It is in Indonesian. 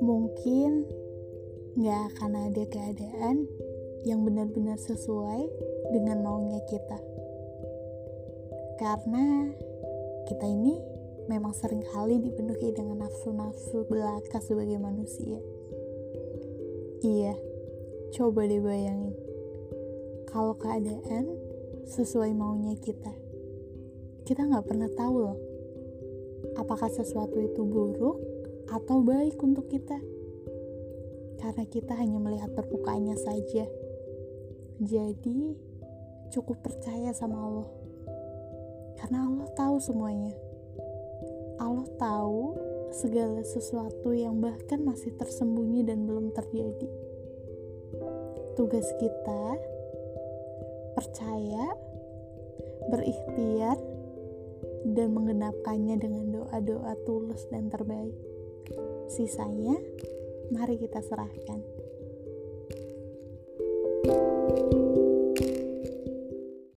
Mungkin gak akan ada keadaan yang benar-benar sesuai dengan maunya kita. Karena kita ini memang sering kali dipenuhi dengan nafsu-nafsu belaka sebagai manusia. Iya, coba deh. Kalau keadaan sesuai maunya kita, kita nggak pernah tahu loh, apakah sesuatu itu buruk atau baik untuk kita. Karena kita hanya melihat permukaannya saja. Jadi, cukup percaya sama Allah. Karena Allah tahu semuanya. Allah tahu segala sesuatu yang bahkan masih tersembunyi dan belum terjadi. Tugas kita percaya, berikhtiar, dan menggenapkannya dengan doa-doa tulus dan terbaik. Sisanya, mari kita serahkan. thank you